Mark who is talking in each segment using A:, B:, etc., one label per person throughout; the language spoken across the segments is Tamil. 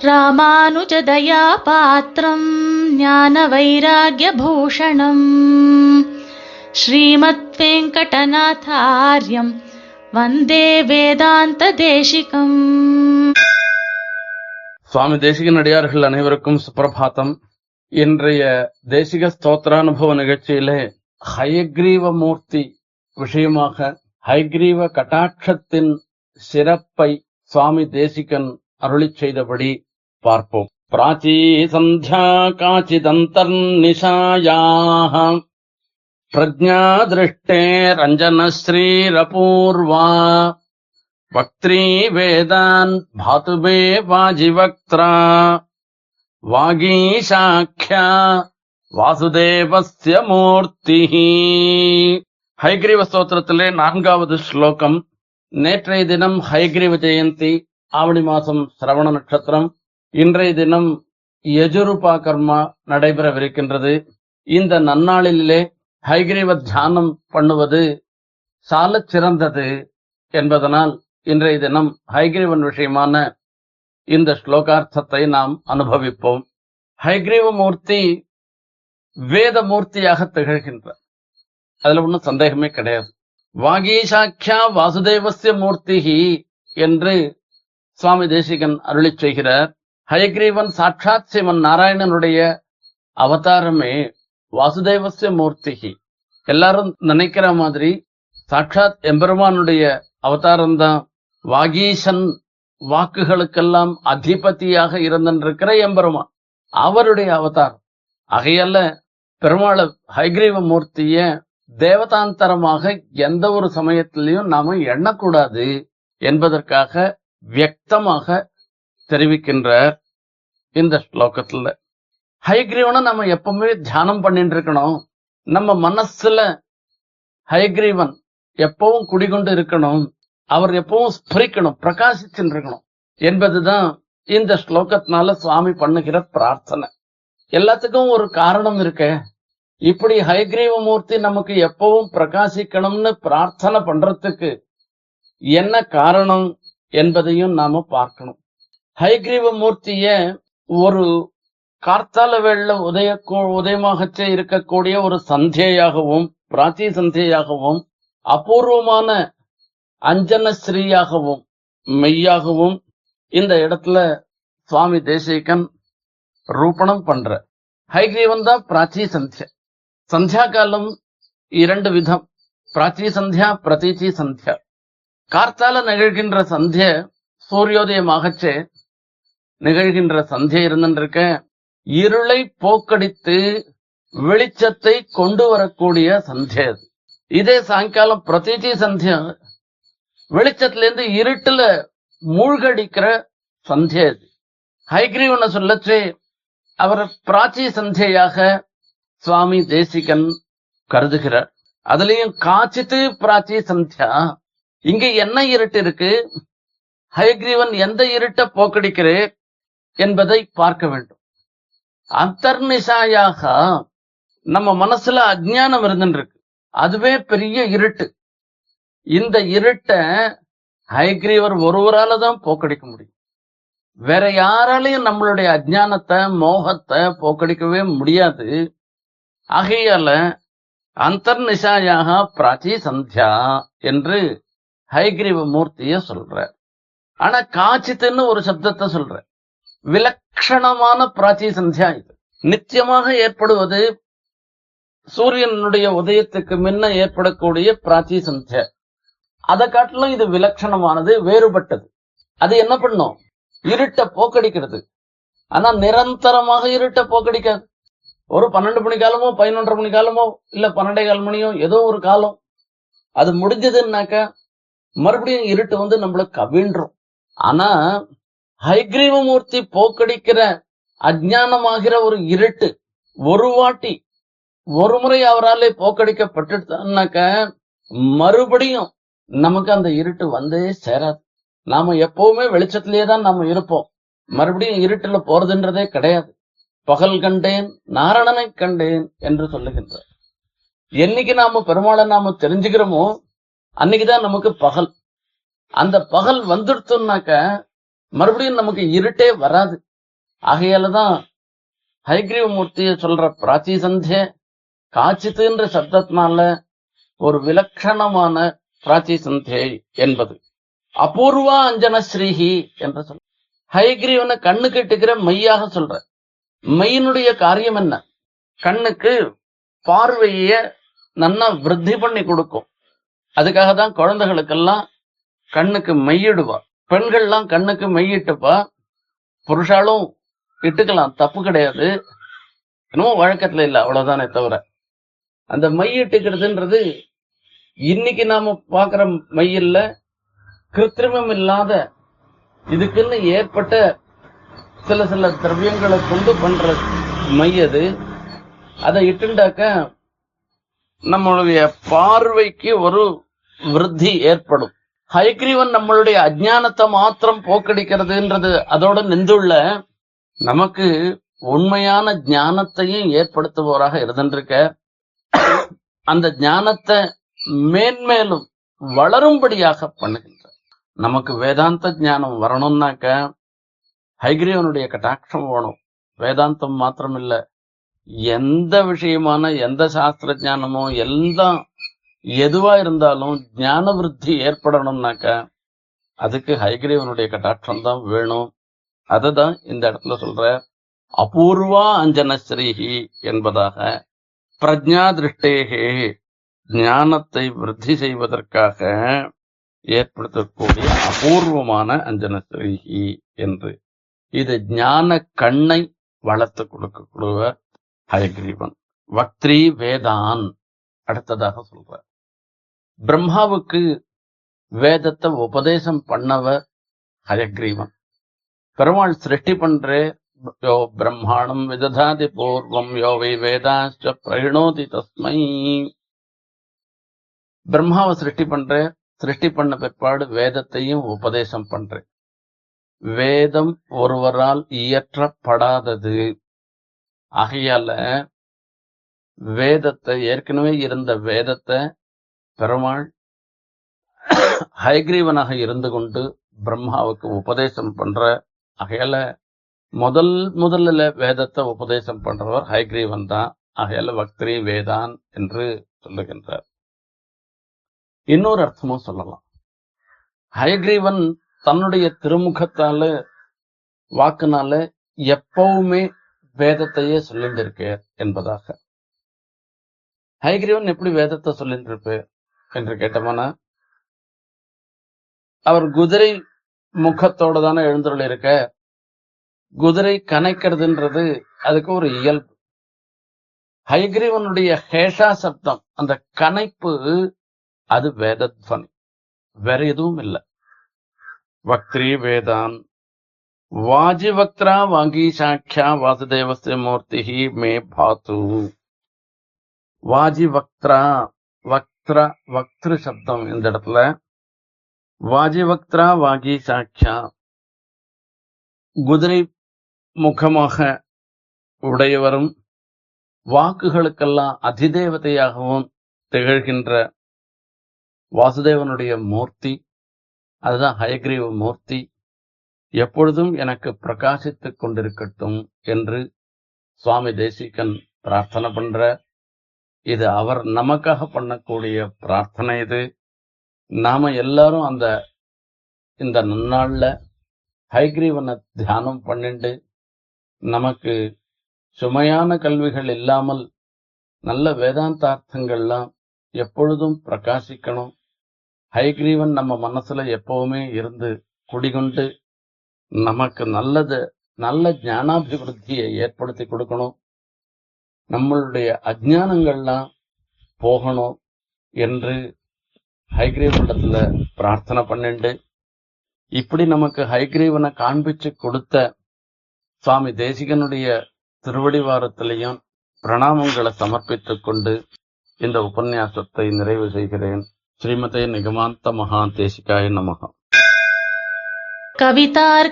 A: ராமானுஜதயா பாத்திரம் ஞான வைராகிய பூஷணம் ஸ்ரீமத் வெங்கடநாதாரியம் வந்தே வேதாந்த தேசிகம்
B: சுவாமி தேசிக நடிகார்கள் அனைவருக்கும் சுப்பிரபாத்தம் இன்றைய தேசிக ஸ்தோத்திரானுபவ நிகழ்ச்சியிலே ஹயக்ரீவ மூர்த்தி விஷயமாக ஹயக்ரீவ கட்டாட்சத்தின் சிறப்பை சுவாமி தேசிகன் அருளி செய்தபடி பார்ப்போம் பிராச்சீ சந்தியா காச்சிதந்தர்நிஷாயாः பிரஜா திருஷ்டே ரஞ்சனஸ்ரீரபூர்வா वक्त्री वेदान् भातुबे वाजिवक्त्रा वागीशाख्या வாசுதேவஸ்ய மூர்த்திஹி ஹைகிரீவ ஸ்தோத்திரத்திலே நான்காவது ஸ்லோகம் நேற்றைய தினம் ஹைகிரீவ ஜெயந்தி ஆவணி மாசம் சிரவண நட்சத்திரம் இன்றைய தினம் யஜுருபா கர்மா நடைபெறவிருக்கின்றது. இந்த நன்னாளிலே ஹைகிரீவ தியானம் பண்ணுவது சாலச் சிறந்தது என்பதனால் இன்றைய தினம் ஹைகிரீவன் விஷயமான இந்த ஸ்லோகார்த்தத்தை நாம் அனுபவிப்போம். ஹைகிரீவ மூர்த்தி வேத மூர்த்தியாக திகழ்கின்றார். அதுல ஒன்றும் சந்தேகமே கிடையாது. வாகீசாக்கியா வாசுதேவசிய மூர்த்தி என்று சுவாமி தேசிகன் அருளிச் செய்கிறார். ஹயக்ரீவன் சாட்சாத் சிவன் நாராயணனுடைய அவதாரமே வாசுதேவச மூர்த்திகி. எல்லாரும் நினைக்கிற மாதிரி சாட்சாத் எம்பெருமானுடைய அவதாரம்தான். வாகீசன் வாக்குகளுக்கெல்லாம் அதிபதியாக இருந்திருக்கிற எம்பெருமான். அவருடைய அவதாரம். ஆகையால பெருமாள் ஹைகிரீவ மூர்த்திய தேவதாந்தரமாக எந்த ஒரு சமயத்திலையும் நாம எண்ணக்கூடாது என்பதற்காக வியக்தமாக தெரிவிக்கின்றார் இந்த ஸ்லோகத்துல. ஹைகிரீவனை நம்ம எப்பவுமே தியானம் பண்ணிட்டு இருக்கணும் நம்ம மனசுல ஹைகிரீவன் எப்பவும் குடிகொண்டு இருக்கணும். அவர் எப்பவும் ஸ்பரிக்கணும் பிரகாசிச்சுட்டு இருக்கணும் என்பதுதான் இந்த ஸ்லோகத்தினால சுவாமி பண்ணுகிற பிரார்த்தனை. எல்லாத்துக்கும் ஒரு காரணம் இருக்கு. இப்படி ஹைகிரீவ மூர்த்தி நமக்கு எப்பவும் பிரகாசிக்கணும்னு பிரார்த்தனை பண்றதுக்கு என்ன காரணம் என்பதையும் நாம பார்க்கணும். ஹைகிரீவ மூர்த்திய ஒரு கார்த்தால வேள உதய உதயமாகச்சே இருக்கக்கூடிய ஒரு சந்தியாகவும் பிராச்சி சந்தியாகவும் அபூர்வமான அஞ்சன ஸ்ரீயாகவும் மெய்யாகவும் இந்த இடத்துல சுவாமி தேசிகன் ரூபணம் பண்ற. ஹைகிரீவன் தான் பிராச்சி சந்தியா சந்தியா காலம் இரண்டு விதம். பிராச்சி சந்தியா பிரதீச்சி சந்தியா. கார்த்தால நிகழ்கின்ற சந்திய சூரியோதயமாகச்சே நிகழ்கின்ற சந்தியா இருந்துருக்க இருளை போக்கடித்து வெளிச்சத்தை கொண்டு வரக்கூடிய சந்தியா அது. இதே சாயங்காலம் பிரதீச்சி சந்தியா வெளிச்சத்துல இருந்து இருட்டுல மூழ்கடிக்கிற சந்தியா இது ஹைகிரீவனை சொல்லச்சே? அவர் பிராச்சி சந்தியாக சுவாமி தேசிகன் கருதுகிறார். அதுலயும் காச்சித்து பிராச்சி சந்தியா இங்க என்ன இருட்டு இருக்கு? ஹயக்ரீவன் எந்த இருட்டை போக்கடிக்கிறேன் என்பதை பார்க்க வேண்டும். அந்தர்நிசாயாக நம்ம மனசுல அஜ்ஞானம் இருந்துருக்கு அதுவே பெரிய இருட்டு. இந்த இருட்டை ஹைக்ரீவர் ஒருவரால தான் போக்கடிக்க முடியும். வேற யாராலையும் நம்மளுடைய அஜ்ஞானத்தை மோகத்தை போக்கடிக்கவே முடியாது. ஆகையால அந்தர்நிசாயாக பிராச்சி சந்தியா என்று ஹைகிரீவ மூர்த்திய சொல்ற ஆனா காச்சித்துன்னு ஒரு சப்தத்தை சொல்ற விலட்சணமான பிராச்சி சந்தியா இது. நித்தியமாக ஏற்படுவது சூரியனுடைய உதயத்துக்கு முன்ன ஏற்படக்கூடிய பிராச்சி சந்தியா. அதை காட்டிலும் இது விலட்சணமானது வேறுபட்டது. அது என்ன பண்ணும்? இருட்ட போக்கடிக்கிறது. ஆனா நிரந்தரமாக இருட்டை போக்கடிக்காது. ஒரு பன்னெண்டு மணி காலமோ பதினொன்றரை மணி காலமோ இல்ல பன்னெண்டே கால் மணியோ ஏதோ ஒரு காலம். அது முடிஞ்சதுன்னாக்க மறுபடியும் இருட்டு வந்து நம்மள கவிழ்றோம் ஆனா ஹைகிரீவமூர்த்தி போக்கடிக்கிற அஜானமாகிற ஒரு இருட்டு ஒரு வாட்டி ஒரு முறை அவராலே போக்கடிக்கப்பட்டுனாக்க மறுபடியும் நமக்கு அந்த இருட்டு வந்தே சேராது. நாம எப்பவுமே வெளிச்சத்திலேயே தான் நாம இருப்போம். மறுபடியும் இருட்டுல போறதுன்றதே கிடையாது. பகல் கண்டேன் நாரணனை கண்டேன் என்று சொல்லுகின்றார். என்னைக்கு நாம பெருமாளை நாம தெரிஞ்சுக்கிறோமோ அன்னைக்குதான் நமக்கு பகல். அந்த பகல் வந்துடுத்தோம்னாக்க மறுபடியும் நமக்கு இருட்டே வராது. ஆகையாலதான் ஹைகிரீவ மூர்த்திய சொல்ற பிராச்சி சந்தே காச்சித்துன்ற சப்தத்தினால ஒரு விலட்சணமான பிராச்சி சந்தே என்பது. அபூர்வா அஞ்சன ஸ்ரீஹி என்று சொல்ற ஹைகிரீவனை கண்ணு கெட்டுக்கிற மையாக சொல்ற. மெய்யினுடைய காரியம் என்ன? கண்ணுக்கு பார்வைய நன்னா விருத்தி பண்ணி கொடுக்கும். அதுக்காக தான் குழந்தைகளுக்கெல்லாம் கண்ணுக்கு மையிடுவா பெண்கள்லாம் கண்ணுக்கு மெய்யிட்டுப்பா புருஷாலும் இட்டுக்கலாம். தப்பு கிடையாது. இன்னமும் வழக்கத்துல இல்ல. அவ்வளவுதானே தவிர. அந்த மை இட்டுக்கிறதுன்றது இன்னைக்கு நாம பாக்குற மையில்ல கிருத்திரிமம் இல்லாத இதுக்குன்னு ஏற்பட்ட சில சில திரவியங்களை கொண்டு பண்ற மை அது. அதை இட்டுண்டாக்க நம்மளுடைய பார்வைக்கு ஒரு விருத்தி ஏற்படும். ஹயக்ரீவன் நம்மளுடைய அஜானத்தை மாத்திரம் போக்கடிக்கிறதுன்றது அதோட நின்றுள்ள நமக்கு உண்மையான ஞானத்தையும் ஏற்படுத்துபவராக இருந்திருக்க. அந்த ஞானத்தை மேன்மேலும் வளரும்படியாக பண்ணுகின்ற. நமக்கு வேதாந்த ஞானம் வரணும்னாக்க ஹைகிரீவனுடைய கட்டாட்சம் வேணும். வேதாந்தம் மாத்திரம் இல்ல எந்த விஷயமான எந்த சாஸ்திர ஞானமோ எல்லாம் எதுவா இருந்தாலும் ஞான விருத்தி ஏற்படணும்னாக்க அதுக்கு ஹைகிரீவனுடைய கட்டாட்சம் தான் வேணும். அததான் இந்த இடத்துல சொல்ற அபூர்வா அஞ்சனஸ்ரீஹி என்பதாக பிரஜா திருஷ்டேகே ஞானத்தை விருத்தி செய்வதற்காக ஏற்படுத்தக்கூடிய அபூர்வமான அஞ்சனஸ்ரீஹி என்று. இது ஞான கண்ணை வளர்த்து கொடுக்கக்கூடிய ஹயக்ரீவன் வக்திரி வேதான் அடுத்ததாக சொல்றார். பிரம்மாவுக்கு வேதத்தை உபதேசம் பண்ணவர் ஹயக்ரீவன். பெருமாள் சிருஷ்டி பண்றே யோ பிரம்மாணம் விததாதி பூர்வம் யோ வை வேதாச்ச பிரகிணோதி தஸ்மை. பிரம்மாவை சிருஷ்டி பண்ற சிருஷ்டி பண்ண பிற்பாடு வேதத்தையும் உபதேசம் பண்றேன் வேதம் ஒருவரால் இயற்றப்படாதது. ஆகையால வேதத்தை ஏற்கனவே இருந்த வேதத்தை பெருமாள் ஹயக்ரீவனாக இருந்து கொண்டு பிரம்மாவுக்கு உபதேசம் பண்ற ஆகையால முதல் முதல்ல வேதத்தை உபதேசம் பண்றவர் ஹயக்ரீவன் தான். ஆகையால பக்திரி வேதான் என்று சொல்லுகின்றார். இன்னொரு அர்த்தமும் சொல்லலாம். ஹயக்ரீவன் தன்னுடைய திருமுகத்தால வாக்குனால எப்பவுமே வேதத்தையே சொல்லிட்டு இருக்கு என்பதாக. ஹயக்ரீவன் எப்படி வேதத்தை சொல்லிட்டு இருப்பேன் என்று கேட்டோம்னா அவர் குதிரை முகத்தோடு தானே எழுந்துள்ள இருக்க குதிரை கனைக்கிறதுன்றது அதுக்கு ஒரு இயல்பு. ஹைகிரீவனுடைய ஹேஷா சப்தம் அந்த கனைப்பு அது வேதத்வனி. வேற எதுவும் இல்லை. வக்திரி வேதான் வாஜி வக்திரா வாங்கி சாட்சியா வாசுதேவஸ்ய மூர்த்தி மே பாத்து. வாஜி வக் வக்திரா வக்திரு சப்தம் இந்த இடத்துல. வாஜி வக்திரா வாகி சாட்சா குதிரை முகமாக உடையவரும் வாக்குகளுக்கெல்லாம் அதிதேவதையாகவும் திகழ்கின்ற வாசுதேவனுடைய மூர்த்தி அதுதான் ஹயக்ரீவ மூர்த்தி. எப்பொழுதும் எனக்கு பிரகாசித்துக் கொண்டிருக்கட்டும் என்று சுவாமி தேசிகன் பிரார்த்தனை பண்ற இது அவர் நமக்காக பண்ணக்கூடிய பிரார்த்தனை இது. நாம எல்லாரும் அந்த இந்த நன்னாள்ல ஹைகிரீவனை தியானம் பண்ணிண்டு நமக்கு சுமையான கல்விகள் இல்லாமல் நல்ல வேதாந்தார்த்தங்கள்லாம் எப்பொழுதும் பிரகாசிக்கணும். ஹைகிரீவன் நம்ம மனசுல எப்பவுமே இருந்து குடிகொண்டு நமக்கு நல்லது நல்ல ஞானாபிவிருத்தியை ஏற்படுத்தி கொடுக்கணும். நம்மளுடைய அஜ்ஞானங்கள்லாம் போகணும் என்று ஹைகிரீவனிடத்துல பிரார்த்தனை பண்ணிண்டு இப்படி நமக்கு ஹைகிரீவனை காண்பிச்சு கொடுத்த சுவாமி தேசிகனுடைய திருவடிவாரத்திலையும் பிரணாமங்களை சமர்ப்பித்துக் கொண்டு இந்த உபன்யாசத்தை நிறைவு செய்கிறேன் ஸ்ரீமதே நிகமாந்த மகா தேசிகாய நமகா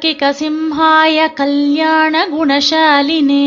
A: कवितार्किकसिंहाय कल्याणगुणशालिने